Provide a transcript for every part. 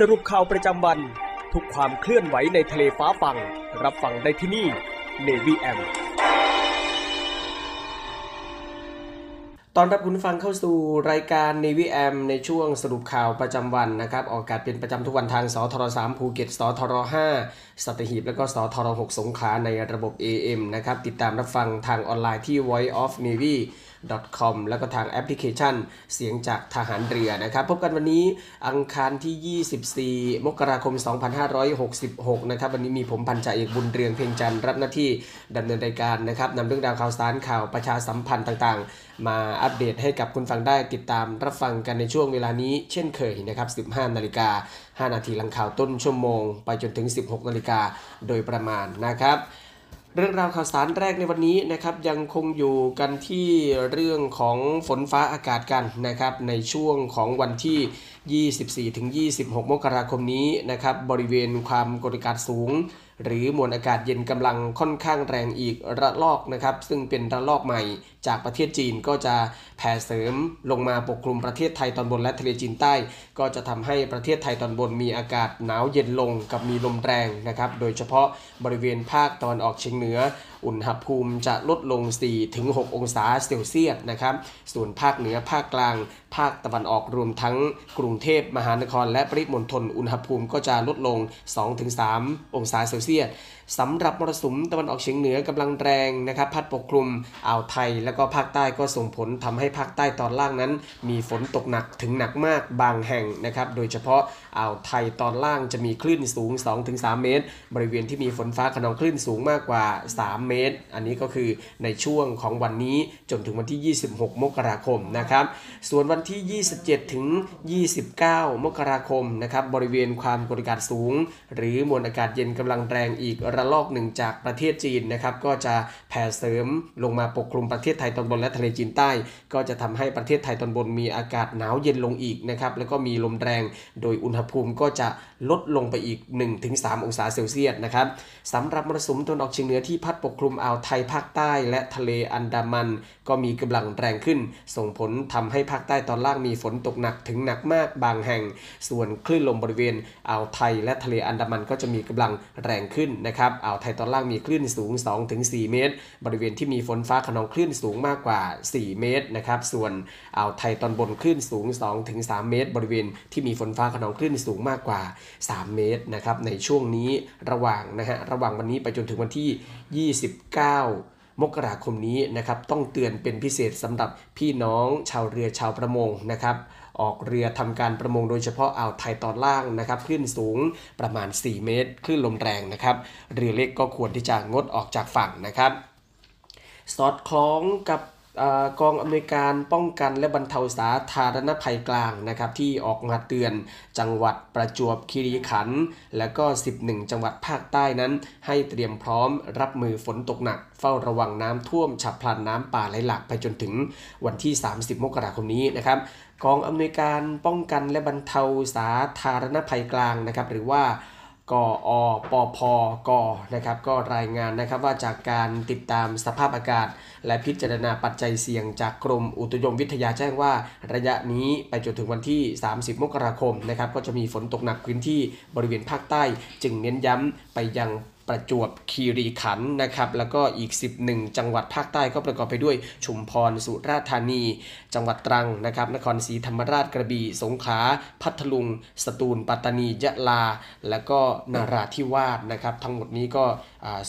สรุปข่าวประจำวัน ทุกความเคลื่อนไหวในทะเลฟ้าฟัง รับฟังได้ที่นี่ Navy M ตอนรับคุณฟังเข้าสู่รายการ Navy M ในช่วงสรุปข่าวประจำวันนะครับ ออกอากาศเป็นประจำทุกวันทางสทร3ภูเก็ตสทร5สัตหีบ และก็สทร6สงขลาในระบบ AM นะครับ ติดตามรับฟังทางออนไลน์ที่ voice of navy com แล้วก็ทางแอปพลิเคชันเสียงจากทหารเรือนะครับ พบกันวันนี้อังคารที่ 24 มกราคม 2566 นะครับ วันนี้มีผมพันจ่าเอกบุญเรืองเพ่งจันทร์รับหน้าที่ดำเนินรายการนะครับนำเรื่องราวข่าวสารข่าวประชาสัมพันธ์ต่างๆ มาอัปเดตให้กับคุณฟังได้ติดตามรับฟังกันในช่วงเวลานี้เช่นเคยนะครับ 15 นาฬิกา 5 นาทีหลังข่าวต้นชั่วโมง ไปจนถึง 16 นาฬิกาโดยประมาณนะครับ เรื่องราวข่าวสารแรกในวันนี้นะครับยังคงอยู่กันที่เรื่องของฝนฟ้าอากาศกันนะครับในช่วงของวันที่ 24-26 มกราคมนี้นะครับบริเวณความกดอากาศสูง หรือมวลอากาศเย็นกำลังค่อนข้างแรงอีกระลอกนะครับ ซึ่งเป็นระลอกใหม่จากประเทศจีนก็จะแผ่เสริมลงมาปกคลุมประเทศไทยตอนบนและทะเลจีนใต้ ก็จะทำให้ประเทศไทยตอนบนมีอากาศหนาวเย็นลงกับมีลมแรงนะครับ โดยเฉพาะบริเวณภาคตอนออกเฉียงเหนือ อุณหภูมิจะลดลง 4-6 องศาเซลเซียสนะครับ ส่วนภาคเหนือภาคกลาง ภาคตะวันออกรวมทั้งกรุงเทพมหานคร และปริมณฑลอุณหภูมิก็จะลดลง 2-3 องศาเซลเซียส สำหรับมรสุมตะวันออกเฉียงเหนือกำลังแรงนะครับพัดปกคลุมอ่าวไทยแล้วก็ภาคใต้ก็ส่งผลทำให้ภาคใต้ตอนล่างนั้น มีฝนตกหนักถึงหนักมากบางแห่งนะครับโดยเฉพาะอ่าวไทยตอนล่างจะมีคลื่นสูง 2-3 เมตร บริเวณที่มีฝนฟ้าขนองคลื่นสูงมากกว่า 3 เมตร อันนี้ก็คือในช่วงของวันนี้จนถึงวันที่ 26 มกราคมนะครับส่วนวันที่ 27 ถึง 29 มกราคมนะครับบริเวณความกดอากาศสูง หรือมวลอากาศเย็นกำลังแรงอีกระลอกหนึ่งจากประเทศจีนนะครับก็จะแผ่เสริมลงมาปกคลุมประเทศไทยตอนบนและทะเลจีนใต้ ก็จะทำให้ประเทศไทยตอนบนมีอากาศหนาวเย็นลงอีกนะครับแล้วก็มีลมแรง โดยอุณหภูมิก็จะลดลงไปอีก 1-3 องศาเซลเซียสนะครับสำหรับมรสุมตะวันออกเฉียงเหนือที่พัดปกคลุมอ่าวไทยภาคใต้ และทะเลอันดามัน ก็มีกำลังแรงขึ้น ส่งผลทำให้ภาคใต้ตอนล่างมีฝนตกหนักถึงหนักมากบางแห่ง ส่วนคลื่นลมบริเวณอ่าวไทย และทะเลอันดามันก็จะมีกำลังแรงขึ้นนะครับอ่าวไทยตอนล่างมีคลื่นสูง 2-4 เมตร บริเวณที่มีฝนฟ้าขนองคลื่นสูงมากกว่า 4 เมตรนะครับ ส่วนอ่าวไทยตอนบนคลื่นสูง 2-3 เมตร บริเวณที่มีฝนฟ้าขนองคลื่นสูงมากกว่า 3 เมตรนะครับในช่วงนี้ระหว่างนะฮะระหว่างวันนี้ไปจนถึงวันที่ 29มกราคมนี้นะครับต้องเตือนเป็นพิเศษสำหรับพี่น้องชาวเรือชาวประมงนะครับ ออกเรือทำการประมงโดยเฉพาะอ่าวไทยตอนล่างนะครับคลื่นสูงประมาณ 4 เมตรคลื่นลมแรงนะครับเรือเล็กก็ควรที่จะงดออกจากฝั่งนะครับ สอดคล้องกับ กองอำนวยการป้องกันและบรรเทาสาธารณภัยกลางนะครับที่ออกมาเตือนจังหวัดประจวบคีรีขันธ์และก็ 11 จังหวัดภาคใต้นั้น ให้เตรียมพร้อมรับมือฝนตกหนัก เฝ้าระวังน้ำท่วมฉับพลันน้ำป่าไหลหลากไปจนถึงวันที่ 30 มกราคมนี้นะครับกองอำนวยการป้องกันและบรรเทาสาธารณภัยกลางนะครับหรือว่า กอปพกนะครับก็รายงานนะครับว่าจากการติดตามสภาพอากาศ และพิจารณาปัจจัยเสี่ยงจากกรมอุตุนิยมวิทยาแจ้งว่า ระยะนี้ไปจนถึงวันที่ 30 มกราคมนะครับก็จะมีฝนตกหนักพื้นที่บริเวณภาคใต้ จึงเน้นย้ำไปยัง ประจวบคีรีขันธ์นะครับแล้วก็อีก 11 จังหวัดภาคใต้ก็ประกอบไปด้วย ชุมพร สุราษฎร์ธานี จังหวัดตรังนะครับนครศรีธรรมราชกระบี่สงขลาพัทลุง สตูล ปัตตานียะลา และก็นาราธิวาสนะครับ ทั้งหมดนี้ก็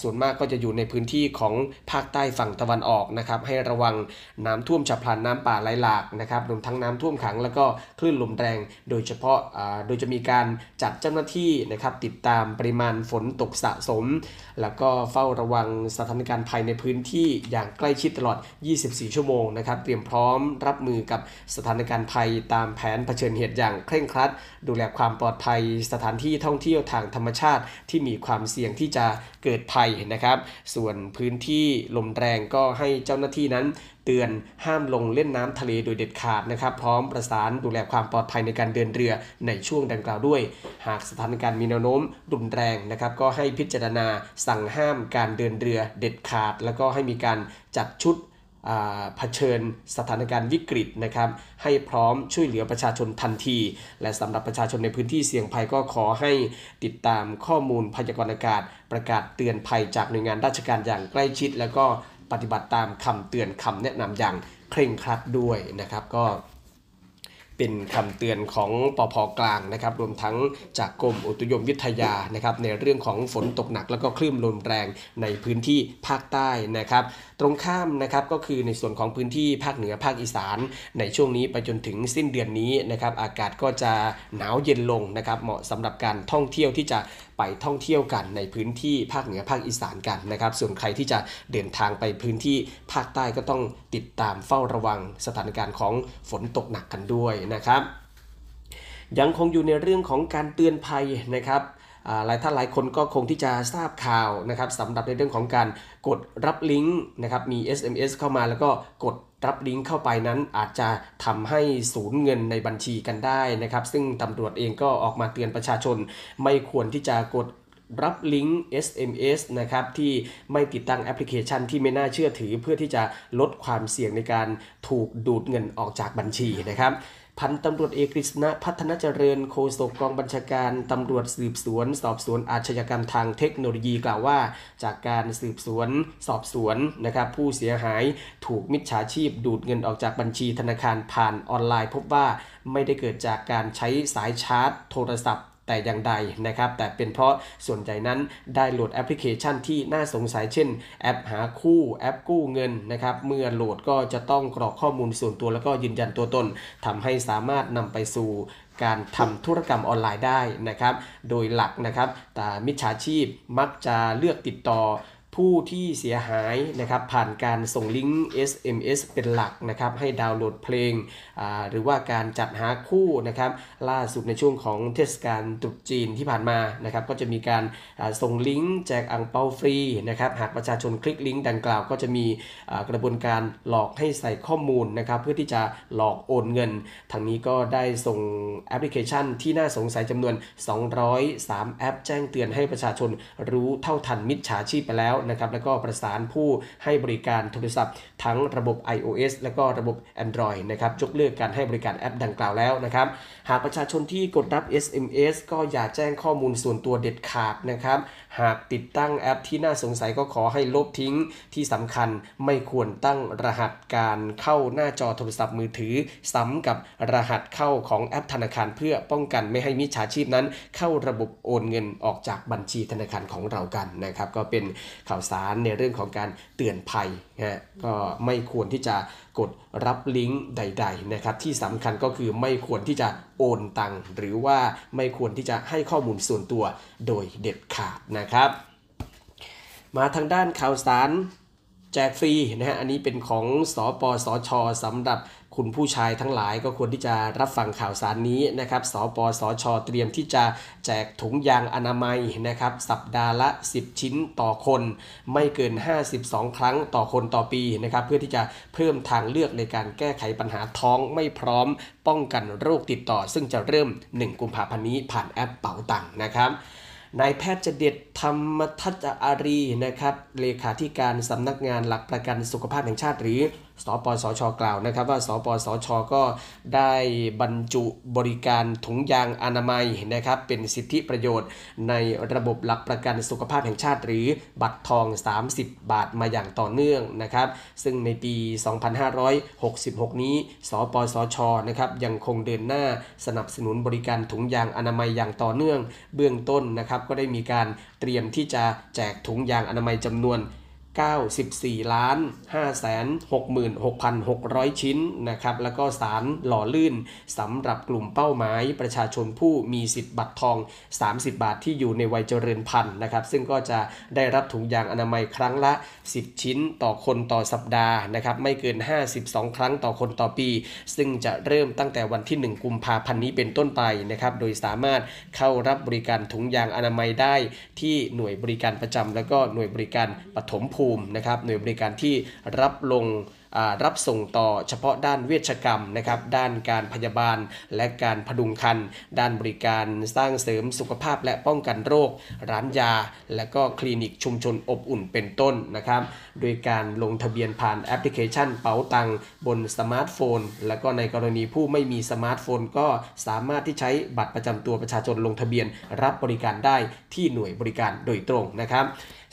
ส่วนมากก็จะอยู่ในพื้นที่ของภาคใต้ฝั่งตะวันออกนะครับให้ระวังน้ำท่วมฉับพลันน้ำป่าไหลหลากนะครับรวมทั้งน้ำท่วมขังแล้วก็คลื่นลมแรง โดยเฉพาะโดยจะมีการจัดเจ้าหน้าที่นะครับติดตามปริมาณฝนตกสะสม แล้วก็เฝ้าระวังสถานการณ์ภัยในพื้นที่อย่างใกล้ชิดตลอด 24 ชั่วโมงนะครับเตรียมพร้อมรับมือกับสถานการณ์ภัยตามแผนเผชิญเหตุอย่างเคร่งครัด ดูแลความปลอดภัยสถานที่ท่องเที่ยวทางธรรมชาติที่มีความเสี่ยงที่จะเกิดภัยนะครับ ส่วนพื้นที่ลมแรงก็ให้เจ้าหน้าที่นั้นเตือนห้ามลงเล่นน้ำทะเลโดยเด็ดขาดนะครับ พร้อมประสานดูแลความปลอดภัยในการเดินเรือในช่วงดังกล่าวด้วย หากสถานการณ์มีแนวโน้มรุนแรงนะครับ ก็ให้พิจารณาสั่งห้ามการเดินเรือเด็ดขาด แล้วก็ให้มีการจัดชุด เผชิญสถานการณ์วิกฤตนะครับให้พร้อมช่วยเหลือประชาชนทันที และสำหรับประชาชนในพื้นที่เสี่ยงภัยก็ขอให้ติดตามข้อมูลพยากรณ์อากาศ ประกาศเตือนภัยจากหน่วยงานราชการอย่างใกล้ชิด แล้วก็ปฏิบัติตามคำเตือนคำแนะนำอย่างเคร่งครัดด้วยนะครับก็ เป็นคำเตือนของปพกลางนะครับ รวมทั้งจากกรมอุตุนิยมวิทยานะครับ ในเรื่องของฝนตกหนักแล้วก็คลื่นลมแรงในพื้นที่ภาคใต้นะครับ ตรงข้ามนะครับก็คือในส่วนของพื้นที่ภาคเหนือภาคอีสาน ในช่วงนี้ไปจนถึงสิ้นเดือนนี้นะครับ อากาศก็จะหนาวเย็นลงนะครับ เหมาะสำหรับการท่องเที่ยวที่จะ ไปท่องเที่ยวกันในพื้นที่ภาคเหนือภาคอีสานกันนะครับ ส่วนใครที่จะเดินทางไปพื้นที่ภาคใต้ก็ต้องติดตามเฝ้าระวังสถานการณ์ของฝนตกหนักกันด้วยนะครับยังคงอยู่ในเรื่องของการเตือนภัยนะครับ หลายท่านหลายคนก็คงที่จะทราบข่าวนะครับสำหรับในเรื่องของการกดรับลิงก์นะครับมี SMS เข้ามาแล้วก็กดรับลิงก์เข้าไปนั้นอาจจะทำให้สูญเงินในบัญชีกันได้นะครับ ซึ่งตำรวจเองก็ออกมาเตือนประชาชน ไม่ควรที่จะกดรับลิงก์ SMS นะครับที่ไม่ติดตั้งแอปพลิเคชันที่ไม่น่าเชื่อถือ เพื่อที่จะลดความเสี่ยงในการถูกดูดเงินออกจากบัญชีนะครับ พันตำรวจเอกกฤษณะพัฒนาเจริญโฆษกกองบัญชาการตำรวจสืบสวน สอบสวนอาชญากรรมทางเทคโนโลยีกล่าวว่า จากการสืบสวนสอบสวนนะครับผู้เสียหายถูกมิจฉาชีพดูดเงินออกจากบัญชีธนาคารผ่านออนไลน์ พบว่าไม่ได้เกิดจากการใช้สายชาร์จ โทรศัพท์ แต่อย่างใดนะครับ แต่เป็นเพราะส่วนใหญ่นั้นได้โหลดแอปพลิเคชันที่น่าสงสัยเช่น แอปหาคู่แอปกู้เงินนะครับ เมื่อโหลดก็จะต้องกรอกข้อมูลส่วนตัวแล้วก็ยืนยันตัวตนทำให้สามารถนำไปสู่การทำธุรกรรมออนไลน์ได้นะครับ โดยหลักนะครับแต่มิจฉาชีพมักจะเลือกติดต่อ ผู้ที่เสียหายนะครับผ่านการส่งลิงก์ SMS เป็นหลักนะครับให้ดาวน์โหลดเพลง หรือว่าการจัดหาคู่นะครับล่าสุดในช่วงของเทศกาลตรุษจีนที่ผ่านมานะครับก็จะมีการส่งลิงก์แจกอังเปาฟรีนะครับหากประชาชนคลิกลิงก์ดังกล่าว ก็จะมีกระบวนการหลอกให้ใส่ข้อมูลนะครับเพื่อที่จะหลอกโอนเงิน ทางนี้ก็ได้ส่งแอปพลิเคชันที่น่าสงสัยจำนวน 203 แอปแจ้งเตือนให้ประชาชนรู้เท่าทันมิจฉาชีพไปแล้วนะครับแล้วก็ประสานผู้ให้บริการโทรศัพท์ ทั้งระบบ iOS และก็ระบบ Android นะครับยกเลิกการให้บริการแอปดังกล่าวแล้วนะครับหากประชาชนที่กดรับ SMS ก็อย่าแจ้งข้อมูลส่วนตัวเด็ดขาดนะครับ หากติดตั้งแอปที่น่าสงสัยก็ขอให้ลบทิ้งที่สำคัญไม่ควรตั้งรหัสการเข้าหน้าจอโทรศัพท์มือถือ ซ้ำกับรหัสเข้าของแอปธนาคารเพื่อป้องกันไม่ให้มิจฉาชีพนั้น เข้าระบบโอนเงินออกจากบัญชีธนาคารของเรากันนะครับ ก็เป็นข่าวสารในเรื่องของการเตือนภัยนะก็ไม่ควรที่จะ กดรับลิงก์ใด ๆ นะครับ ที่สำคัญก็คือไม่ควรที่จะโอนตังหรือว่าไม่ควรที่จะให้ข้อมูลส่วนตัวโดยเด็ดขาดนะครับ มาทางด้านข่าวสารแจกฟรีนะฮะ อันนี้เป็นของสอปสชสำหรับ คุณผู้ชายทั้งหลายก็ควรที่จะรับฟังข่าวสารนี้นะครับ สปสช เตรียมที่จะแจกถุงยางอนามัยนะครับ สัปดาห์ละ 10 ชิ้นต่อคน ไม่เกิน 52 ครั้งต่อคนต่อปีนะครับ เพื่อที่จะเพิ่มทางเลือกในการแก้ไขปัญหาท้องไม่พร้อม ป้องกันโรคติดต่อ ซึ่งจะเริ่ม 1 กุมภาพันธ์นี้ผ่านแอปเป๋าตังค์นะครับนายแพทย์จเด็ดธรรมทัศอารีนะครับ เลขาธิการสำนักงานหลักประกันสุขภาพแห่งชาติหรือ สปสช กล่าวนะครับว่าสปสช ก็ได้บรรจุบริการถุงยางอนามัยนะครับเป็นสิทธิประโยชน์ในระบบหลักประกันสุขภาพแห่งชาติ หรือบัตรทอง 30 บาทมาอย่างต่อเนื่องนะครับซึ่งในปี 2566 นี้ สปสช นะครับยังคงเดินหน้าสนับสนุนบริการถุงยางอนามัยอย่างต่อเนื่อง เบื้องต้นนะครับก็ได้มีการเตรียมที่จะแจกถุงยางอนามัยจำนวน 94 ล้าน5แสน66,600 ชิ้นนะครับ แล้วก็สารหล่อลื่นสำหรับกลุ่มเป้าหมาย ประชาชนผู้มีสิทธิ์บัตรทอง 30 บาทที่อยู่ในวัยเจริญพันธุ์นะครับ ซึ่งก็จะได้รับถุงยางอนามัยครั้งละ 10 ชิ้นต่อคนต่อสัปดาห์นะครับ ไม่เกิน 52 ครั้งต่อคนต่อปี ซึ่งจะเริ่มตั้งแต่วันที่ 1 กุมภาพันธ์นี้เป็นต้นไปนะครับ โดยสามารถเข้ารับบริการถุงยางอนามัยได้ ที่หน่วยบริการประจำแล้วก็หน่วยบริการปฐมภูมินะครับหน่วยบริการที่รับลงรับส่งต่อเฉพาะด้านเวชกรรมนะครับด้านการพยาบาลและการผดุงครรภ์ด้านบริการสร้างเสริมสุขภาพและป้องกันโรค ร้านยา และก็คลินิกชุมชนอบอุ่นเป็นต้นนะครับ โดยการลงทะเบียนผ่านแอปพลิเคชันเป๋าตังบนสมาร์ทโฟน และก็ในกรณีผู้ไม่มีสมาร์ทโฟน ก็สามารถที่ใช้บัตรประจำตัวประชาชนลงทะเบียนรับบริการได้ที่หน่วยบริการโดยตรงนะครับ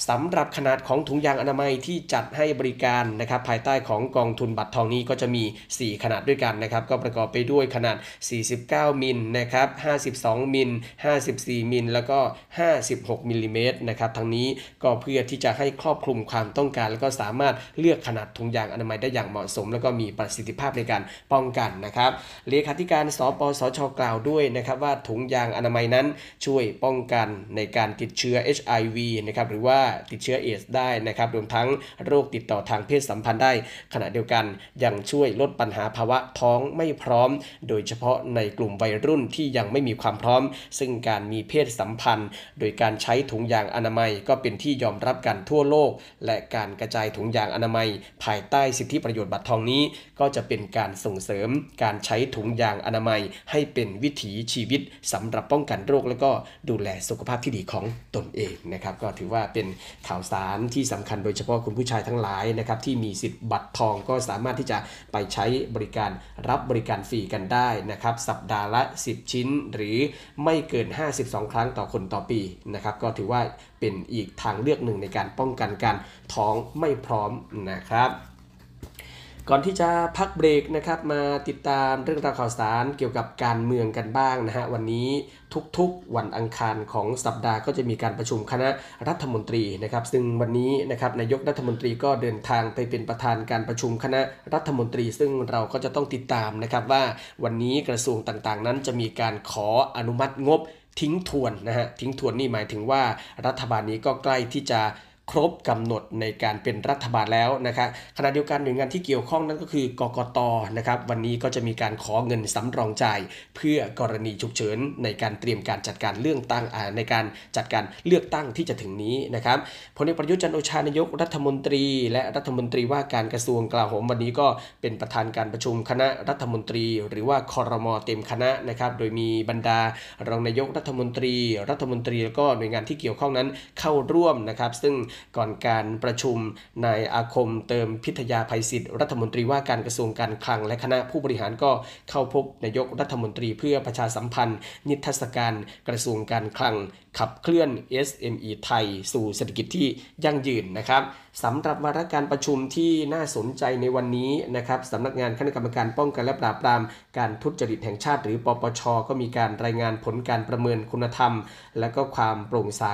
สำหรับขนาดของถุงยางอนามัยที่จัดให้บริการนะครับภายใต้ของกองทุนบัตรทองนี้ก็จะมี 4 ขนาดด้วยกันนะครับก็ประกอบไปด้วยขนาด 49 มิลนะครับ 52 มิล 54 มิล แล้วก็ 56 มิลลิเมตรนะครับทั้งนี้ก็เพื่อที่จะให้ครอบคลุมความต้องการแล้วก็สามารถเลือกขนาดถุงยางอนามัยได้อย่างเหมาะสม แล้วก็มีประสิทธิภาพในการป้องกันนะครับเลขาธิการสปสชกล่าวด้วยนะครับว่าถุงยางอนามัยนั้นช่วยป้องกันในการติดเชื้อ HIV นะครับหรือว่าติดเชื้อเอสได้นะครับรวมทั้งโรคติดต่อทางเพศสัมพันธ์ได้ ขณะเดียวกันยังช่วยลดปัญหาภาวะท้องไม่พร้อม โดยเฉพาะในกลุ่มวัยรุ่นที่ยังไม่มีความพร้อม ซึ่งการมีเพศสัมพันธ์ โดยการใช้ถุงยางอนามัยก็เป็นที่ยอมรับกันทั่วโลก และการกระจายถุงยางอนามัย ภายใต้สิทธิประโยชน์บัตรทองนี้ ก็จะเป็นการส่งเสริมการใช้ถุงยางอนามัย ให้เป็นวิถีชีวิตสำหรับป้องกันโรค และก็ดูแลสุขภาพที่ดีของตนเองนะครับก็ถือว่าเป็นข่าวสารที่สำคัญโดยเฉพาะคุณผู้ชายทั้งหลายนะครับที่มีสิทธิ์บัตรทองก็สามารถที่จะไปใช้บริการรับบริการฟรีกันได้นะครับสัปดาห์ละ 10 ชิ้นหรือไม่เกิน 52 ครั้งต่อคนต่อปีนะครับก็ถือว่า เป็นอีกทางเลือกหนึ่งในการป้องกันการท้องไม่พร้อมนะครับ ก่อนที่จะพักเบรกนะครับมาติดตามเรื่องราวข่าวสารเกี่ยวกับการเมืองกันบ้างนะฮะวันนี้ทุกๆ วันอังคารของสัปดาห์ก็จะมีการประชุมคณะรัฐมนตรีนะครับ ซึ่งวันนี้นะครับนายกรัฐมนตรีก็เดินทางไปเป็นประธานการประชุมคณะรัฐมนตรี ซึ่งเราก็จะต้องติดตามนะครับว่าวันนี้กระทรวงต่างๆ นั้นจะมีการขออนุมัติงบ ทิ้งทวนนะฮะทิ้งทวนนี่หมายถึงว่ารัฐบาลนี้ก็ใกล้ที่จะ ครบกำหนดในการเป็นรัฐบาลแล้วนะครับขณะเดียวกันหน่วยงานที่เกี่ยวข้องนั่นก็คือกกตนะครับวันนี้ก็จะมีการขอเงินสำรองจ่าย เพื่อกรณีฉุกเฉินในการเตรียมการจัดการเรื่องตั้งในการจัดการเลือกตั้งที่จะถึงนี้นะครับพลเอกประยุทธ์จันโอชานายกรัฐมนตรี และรัฐมนตรีว่าการกระทรวงกลาโหมวันนี้ก็เป็นประธานการประชุมคณะรัฐมนตรี หรือว่าคอรมอเต็มคณะนะครับโดยมีบรรดารองนายกรัฐมนตรี รัฐมนตรีแล้วก็หน่วยงานที่เกี่ยวข้องนั้นเข้าร่วมนะครับ ซึ่งก่อนการประชุมนายอาคมเติมพิทยาภัยศิษย์รัฐมนตรีว่าการกระทรวงการคลัง และคณะผู้บริหารก็เข้าพบนายกรัฐมนตรีเพื่อประชาสัมพันธ์ นิทรรศการกระทรวงการคลัง ขับเคลื่อน SME ไทย สู่เศรษฐกิจที่ยั่งยืนนะครับ สำหรับวาระการประชุมที่น่าสนใจในวันนี้นะครับสำนักงานคณะกรรมการป้องกันและปราบปรามการทุจริตแห่งชาติ หรือปปช ก็มีการรายงานผลการประเมินคุณธรรม และก็ความโปร่งใส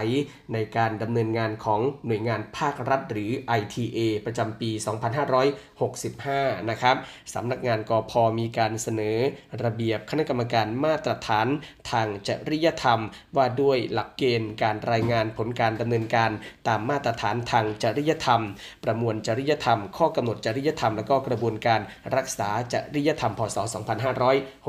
ในการดำเนินงานของหน่วยงานภาครัฐหรือ ITA ประจำปี 2565 นะครับสำนักงานกอพอมีการเสนอระเบียบคณะกรรมการมาตรฐานทางจริยธรรม ว่าด้วยหลักเกณฑ์การรายงานผลการดำเนินการตามมาตรฐานทางจริยธรรมรม ประมวลจริยธรรม ข้อกำหนดจริยธรรม และก็กระบวนการรักษาจริยธรรมพศ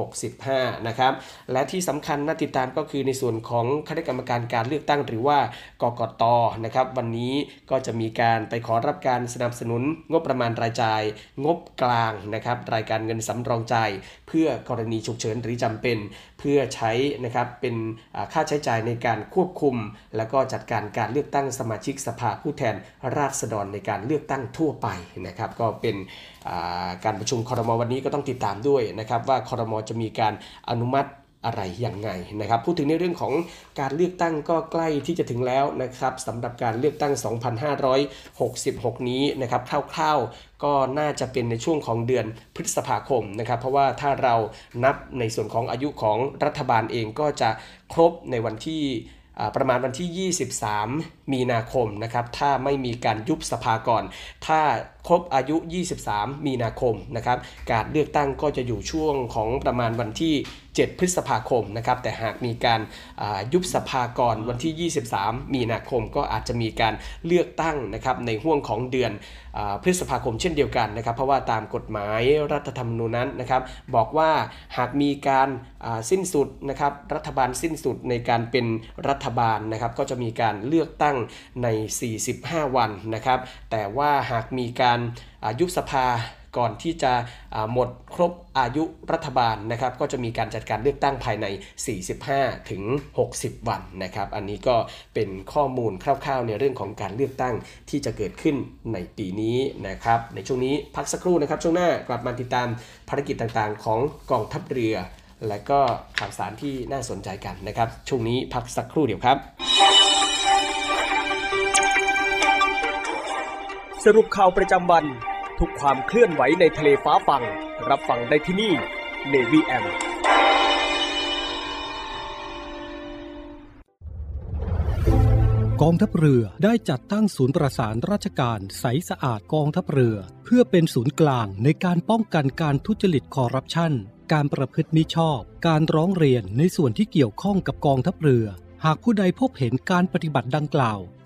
2565 นะครับ และที่สำคัญน่าติดตามก็คือในส่วนของคณะกรรมการการเลือกตั้งหรือว่ากกตนะครับ วันนี้ก็จะมีการไปขอรับการสนับสนุนงบประมาณรายจ่าย งบกลางนะครับ รายการเงินสำรองจ่ายเพื่อกรณีฉุกเฉินหรือจำเป็น เพื่อใช้นะครับเป็นค่าใช้จ่ายในการควบคุม แล้วก็จัดการการเลือกตั้งสมาชิกสภาผู้แทนราษฎรในการเลือกตั้งทั่วไปนะครับ ก็เป็นการประชุมคอรมอวันนี้ก็ต้องติดตามด้วยนะครับว่าคอรมอจะมีการอนุมัติอะไรยังไงนะครับ พูดถึงในเรื่องของการเลือกตั้งก็ใกล้ที่จะถึงแล้วนะครับสำหรับการเลือกตั้ง 2566 นี้นะครับคร่าวๆ ก็น่าจะเป็นในช่วงของเดือนพฤษภาคมนะครับ เพราะว่าถ้าเรานับในส่วนของอายุของรัฐบาลเองก็จะครบในวันที่ ประมาณวันที่ 23 มีนาคมนะครับ ถ้าไม่มีการยุบสภาก่อน ถ้าครบอายุ 23 มีนาคมนะครับการเลือกตั้งก็จะอยู่ช่วงของประมาณวันที่ 7 พฤษภาคมนะครับแต่หากมีการยุบสภาก่อนวันที่ 23 มีนาคม ก็อาจจะมีการเลือกตั้งนะครับในห่วงของเดือนพฤษภาคมเช่นเดียวกันนะครับ เพราะว่าตามกฎหมายรัฐธรรมนูญนั้นนะครับบอกว่าหากมีการสิ้นสุดนะครับรัฐบาลสิ้นสุดในการเป็นรัฐบาลนะครับก็จะมีการเลือกตั้งใน 45 วันนะครับแต่ว่าหากมีการยุบสภาก่อนที่จะหมดครบอายุรัฐบาลนะครับ ก็จะมีการจัดการเลือกตั้งภายใน 45 ถึง 60 วันนะครับ อันนี้ก็เป็นข้อมูลคร่าวๆ ในเรื่องของการเลือกตั้งที่จะเกิดขึ้นในปีนี้นะครับ ในช่วงนี้พักสักครู่นะครับ ช่วงหน้ากลับมาติดตามภารกิจต่างๆ ของกองทัพเรือ และก็ข่าวสารที่น่าสนใจกันนะครับ ช่วงนี้พักสักครู่เดียวครับ สรุปข่าวประจำวัน ทุกความเคลื่อนไหวในทะเลฟ้าฟัง รับฟังได้ที่นี่ Navy M กองทัพเรือได้จัดตั้งศูนย์ประสานราชการใสสะอาดกองทัพเรือ เพื่อเป็นศูนย์กลางในการป้องกันการทุจริตคอร์รัปชันการประพฤติมิชอบ การร้องเรียนในส่วนที่เกี่ยวข้องกับกองทัพเรือ หากผู้ใดพบเห็นการปฏิบัติดังกล่าว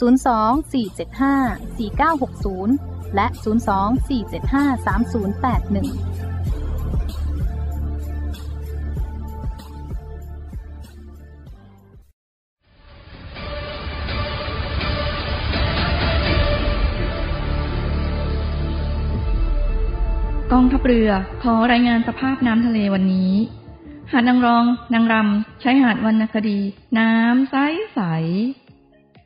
02-475-4960 และ 02-475-3081กองทัพเรือขอรายงานสภาพน้ำทะเลวันนี้ หาดนางรอง นางรำใช้หาดวรรณคดี น้ำใสใส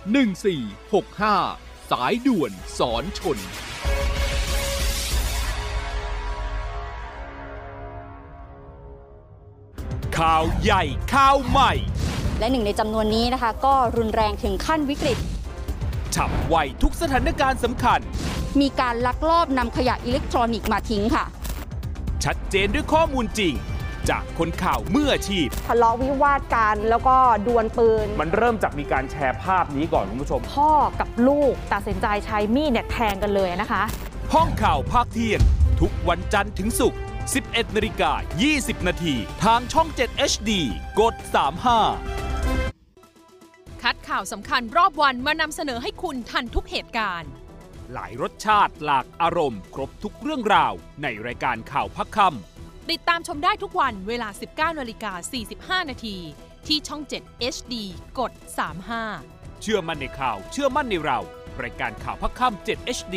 1465 สายด่วนสอนชน ข่าวใหญ่ข่าวใหม่ และหนึ่งในจำนวนนี้นะคะ ก็รุนแรงถึงขั้นวิกฤต ฉับไวทุกสถานการณ์สำคัญ มีการลักลอบนำขยะอิเล็กทรอนิกส์มาทิ้งค่ะ ชัดเจนด้วยข้อมูลจริง จากคนข่าวมืออาชีพ ทะเลาะวิวาทกันแล้วก็ดวลปืน มันเริ่มจากมีการแชร์ภาพนี้ก่อนคุณผู้ชม พ่อกับลูกตัดสินใจใช้มีดเนี่ยแทงกันเลยนะคะ ห้องข่าวภาคเที่ยง ทุกวันจันทร์ถึงศุกร์ 11นาฬิกา20 นาทีทางช่อง 7 HD กด 35 คัดข่าวสำคัญรอบวันมานำเสนอให้คุณทันทุกเหตุการณ์ หลายรสชาติหลากอารมณ์ ครบทุกเรื่องราว ในรายการข่าวพักคำ ติดตามชมได้ทุกวันเวลา 19นาฬิกา45 นาที ที่ช่อง 7 HD กด 35 เชื่อมั่นในข่าว เชื่อมั่นในเรา รายการข่าวพักค่ำ7 HD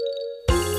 Música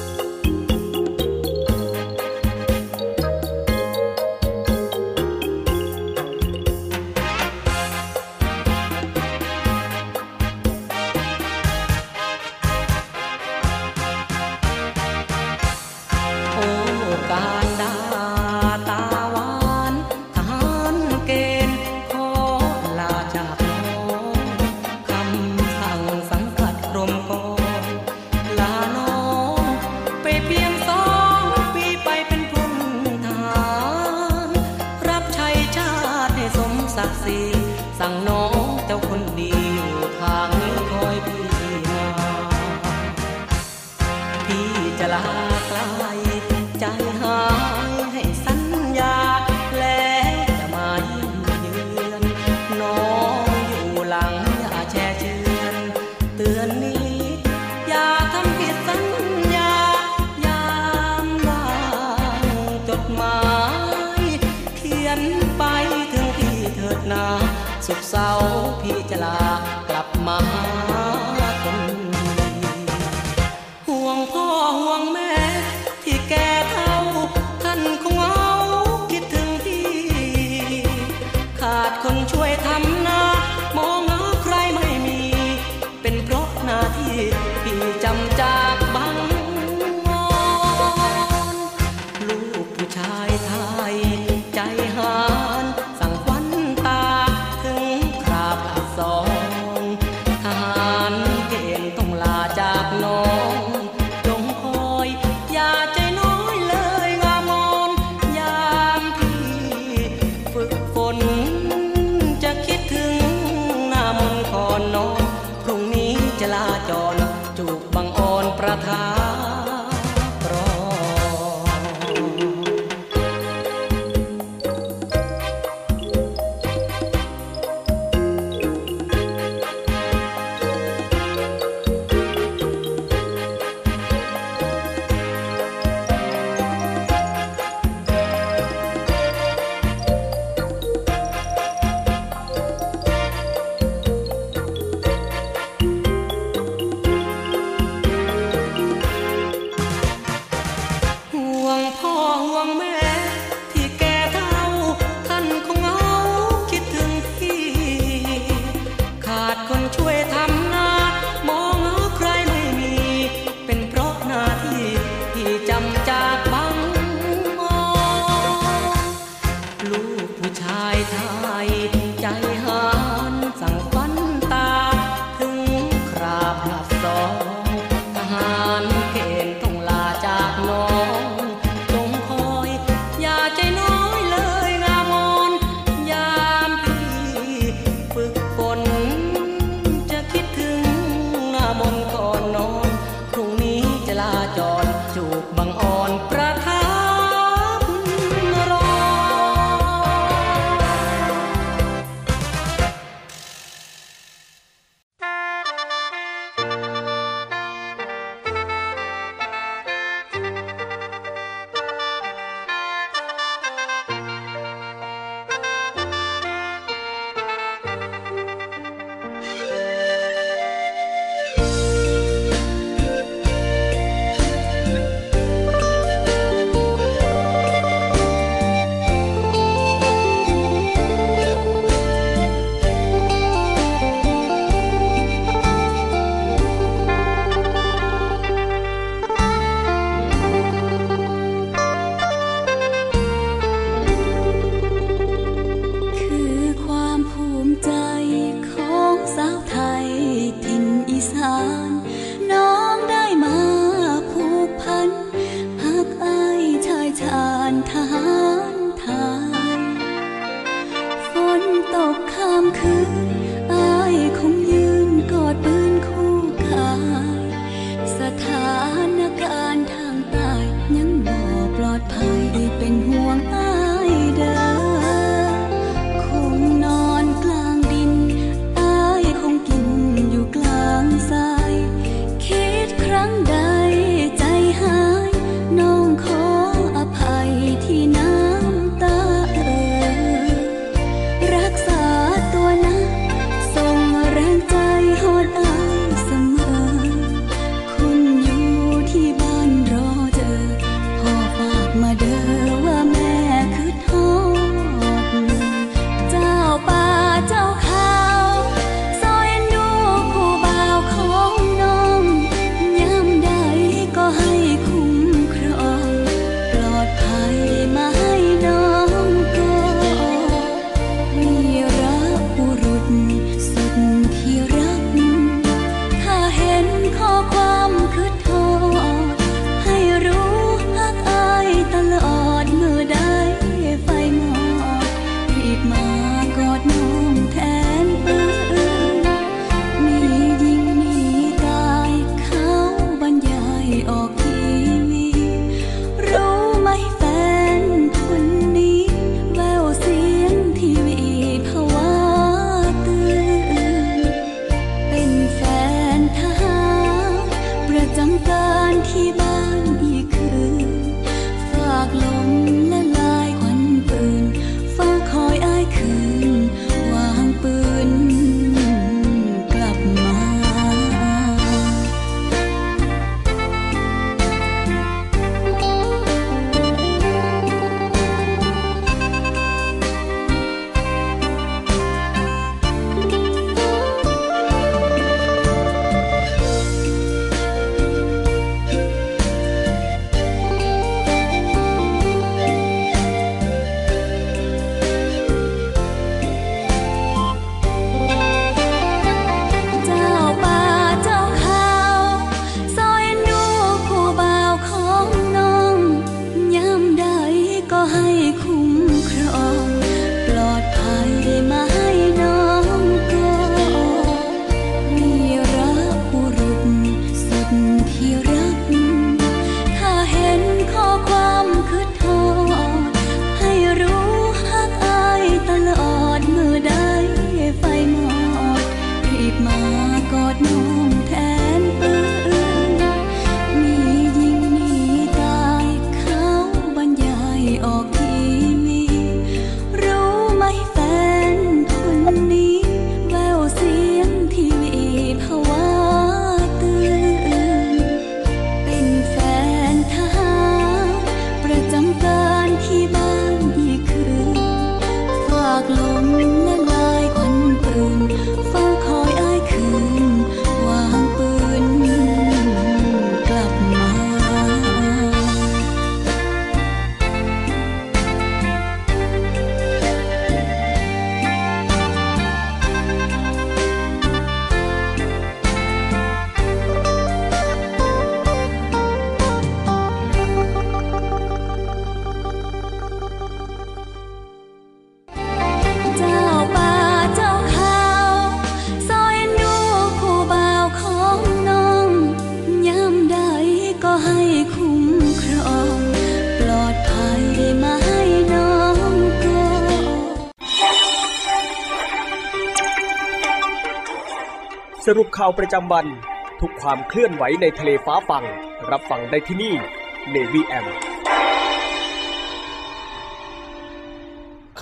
นา สุขเศร้าพี่จะลากลับมา ข่าวประจำวัน ทุกความเคลื่อนไหวในทะเลฟ้าฟัง รับฟังได้ที่นี่ Navy M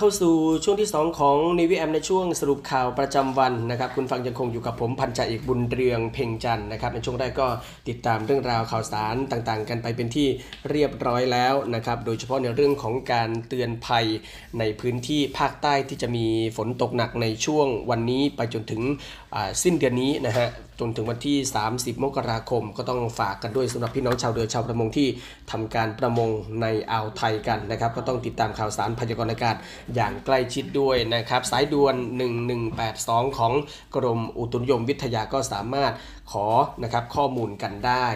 เข้าสู่ช่วงที่ 2 ของนิวิแอมในช่วงสรุปข่าวประจำวันนะครับ คุณฟังยังคงอยู่กับผมพันจ่าเอกบุญเรืองเพ่งจันนะครับในช่วงแรกก็ติดตามเรื่องราวข่าวสารต่างๆ กันไปเป็นที่เรียบร้อยแล้วนะครับ โดยเฉพาะในเรื่องของการเตือนภัยในพื้นที่ภาคใต้ที่จะมีฝนตกหนักในช่วงวันนี้ไปจนถึงสิ้นเดือนนี้นะฮะ จนถึงวันที่ 30 มกราคม ก็ต้องฝากกันด้วยสำหรับพี่น้องชาวเรือชาวประมงที่ทำการประมงในอ่าวไทยกันนะครับ ก็ต้องติดตามข่าวสารพยากรณ์อากาศอย่างใกล้ชิดด้วยนะครับ สายด่วน 1182 ของกรมอุตุนิยมวิทยาก็สามารถขอนะครับข้อมูลกันได้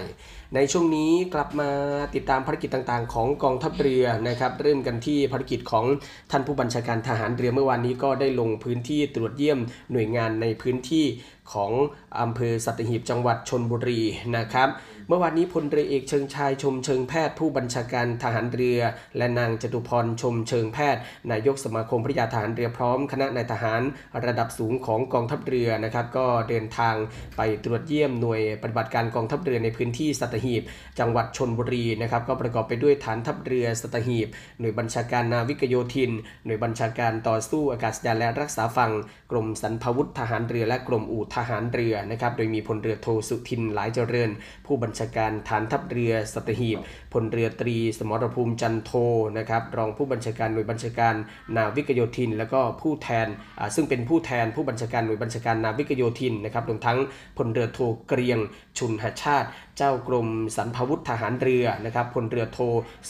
ในช่วงนี้กลับมาติดตามภารกิจต่างๆ ของกองทัพเรือนะครับ เริ่มกันที่ภารกิจของท่านผู้บัญชาการทหารเรือเมื่อวานนี้ก็ได้ลงพื้นที่ตรวจเยี่ยมหน่วยงานในพื้นที่ของอำเภอสัตหีบจังหวัดชนบุรีนะครับ เมื่อวานนี้พลเรือเอกเชิงชายชมเชิงแพทย์ผู้บัญชาการทหารเรือ และนางจตุพรชมเชิงแพทย์ นายกสมาคมพระยาทหารเรือพร้อมคณะนายทหารระดับสูงของกองทัพเรือนะครับก็เดินทางไปตรวจเยี่ยมหน่วยปฏิบัติการกองทัพเรือในพื้นที่สัตหีบ จังหวัดชนบุรีนะครับก็ประกอบไปด้วยฐานทัพเรือสัตหีบ หน่วยบัญชาการนาวิกโยธิน หน่วยบัญชาการต่อสู้อากาศยานและรักษาฝั่งกรมสรรพาวุธทหารเรือและกรมอู่ทหารเรือนะครับโดยมีพลเรือโทสุทินหลายเจริญ ผู้บัญชาการฐานทัพเรือสัตหีบพลเรือตรี สมรภูมิจันโทนะครับรองผู้บัญชาการหน่วยบัญชาการนาวิกโยธิน แล้วก็ผู้แทนซึ่งเป็นผู้แทนผู้บัญชาการหน่วยบัญชาการนาวิกโยธินนะครับรวมทั้งพลเรือโทเกรียงชุนหชาติเจ้ากรมสรรพวุธทหารเรือนะครับพลเรือโท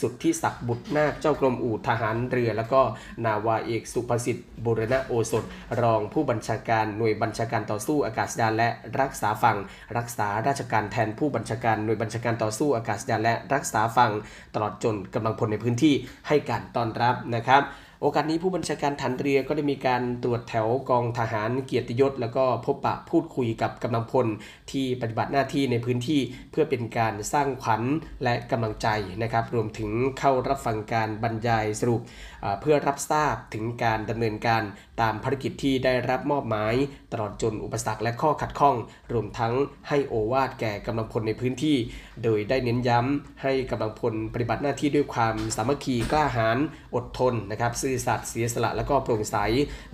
สุทธิศักดิ์บุตรนาคเจ้ากรมอู่ทหารเรือ แล้วก็นาวาเอกสุภสิทธิ์บุรณะโอสถ รองผู้บัญชาการหน่วยบัญชาการต่อสู้อากาศยานและรักษาฝั่งรักษาราชการแทนผู้บัญชาการหน่วยบัญชาการต่อสู้อากาศยานและรักษาฝั่งตลอดจนกำลังพลในพื้นที่ให้การต้อนรับนะครับ โอกาสนี้ผู้บัญชาการฐานเรือก็ได้มีการตรวจแถวกองทหารเกียรติยศ แล้วก็พบปะพูดคุยกับกำลังพลที่ปฏิบัติหน้าที่ในพื้นที่เพื่อเป็นการสร้างขวัญและกำลังใจนะครับ รวมถึงเข้ารับฟังการบรรยายสรุป เพื่อรับทราบถึงการดำเนินการตามภารกิจที่ได้รับมอบหมาย ตลอดจนอุปสรรคและข้อขัดข้อง รวมทั้งให้โอวาทแก่กำลังพลในพื้นที่ โดยได้เน้นย้ำให้กำลังพลปฏิบัติหน้าที่ด้วยความสามัคคีกล้าหาญอดทนนะครับซื่อสัตย์เสียสละและก็โปร่งใส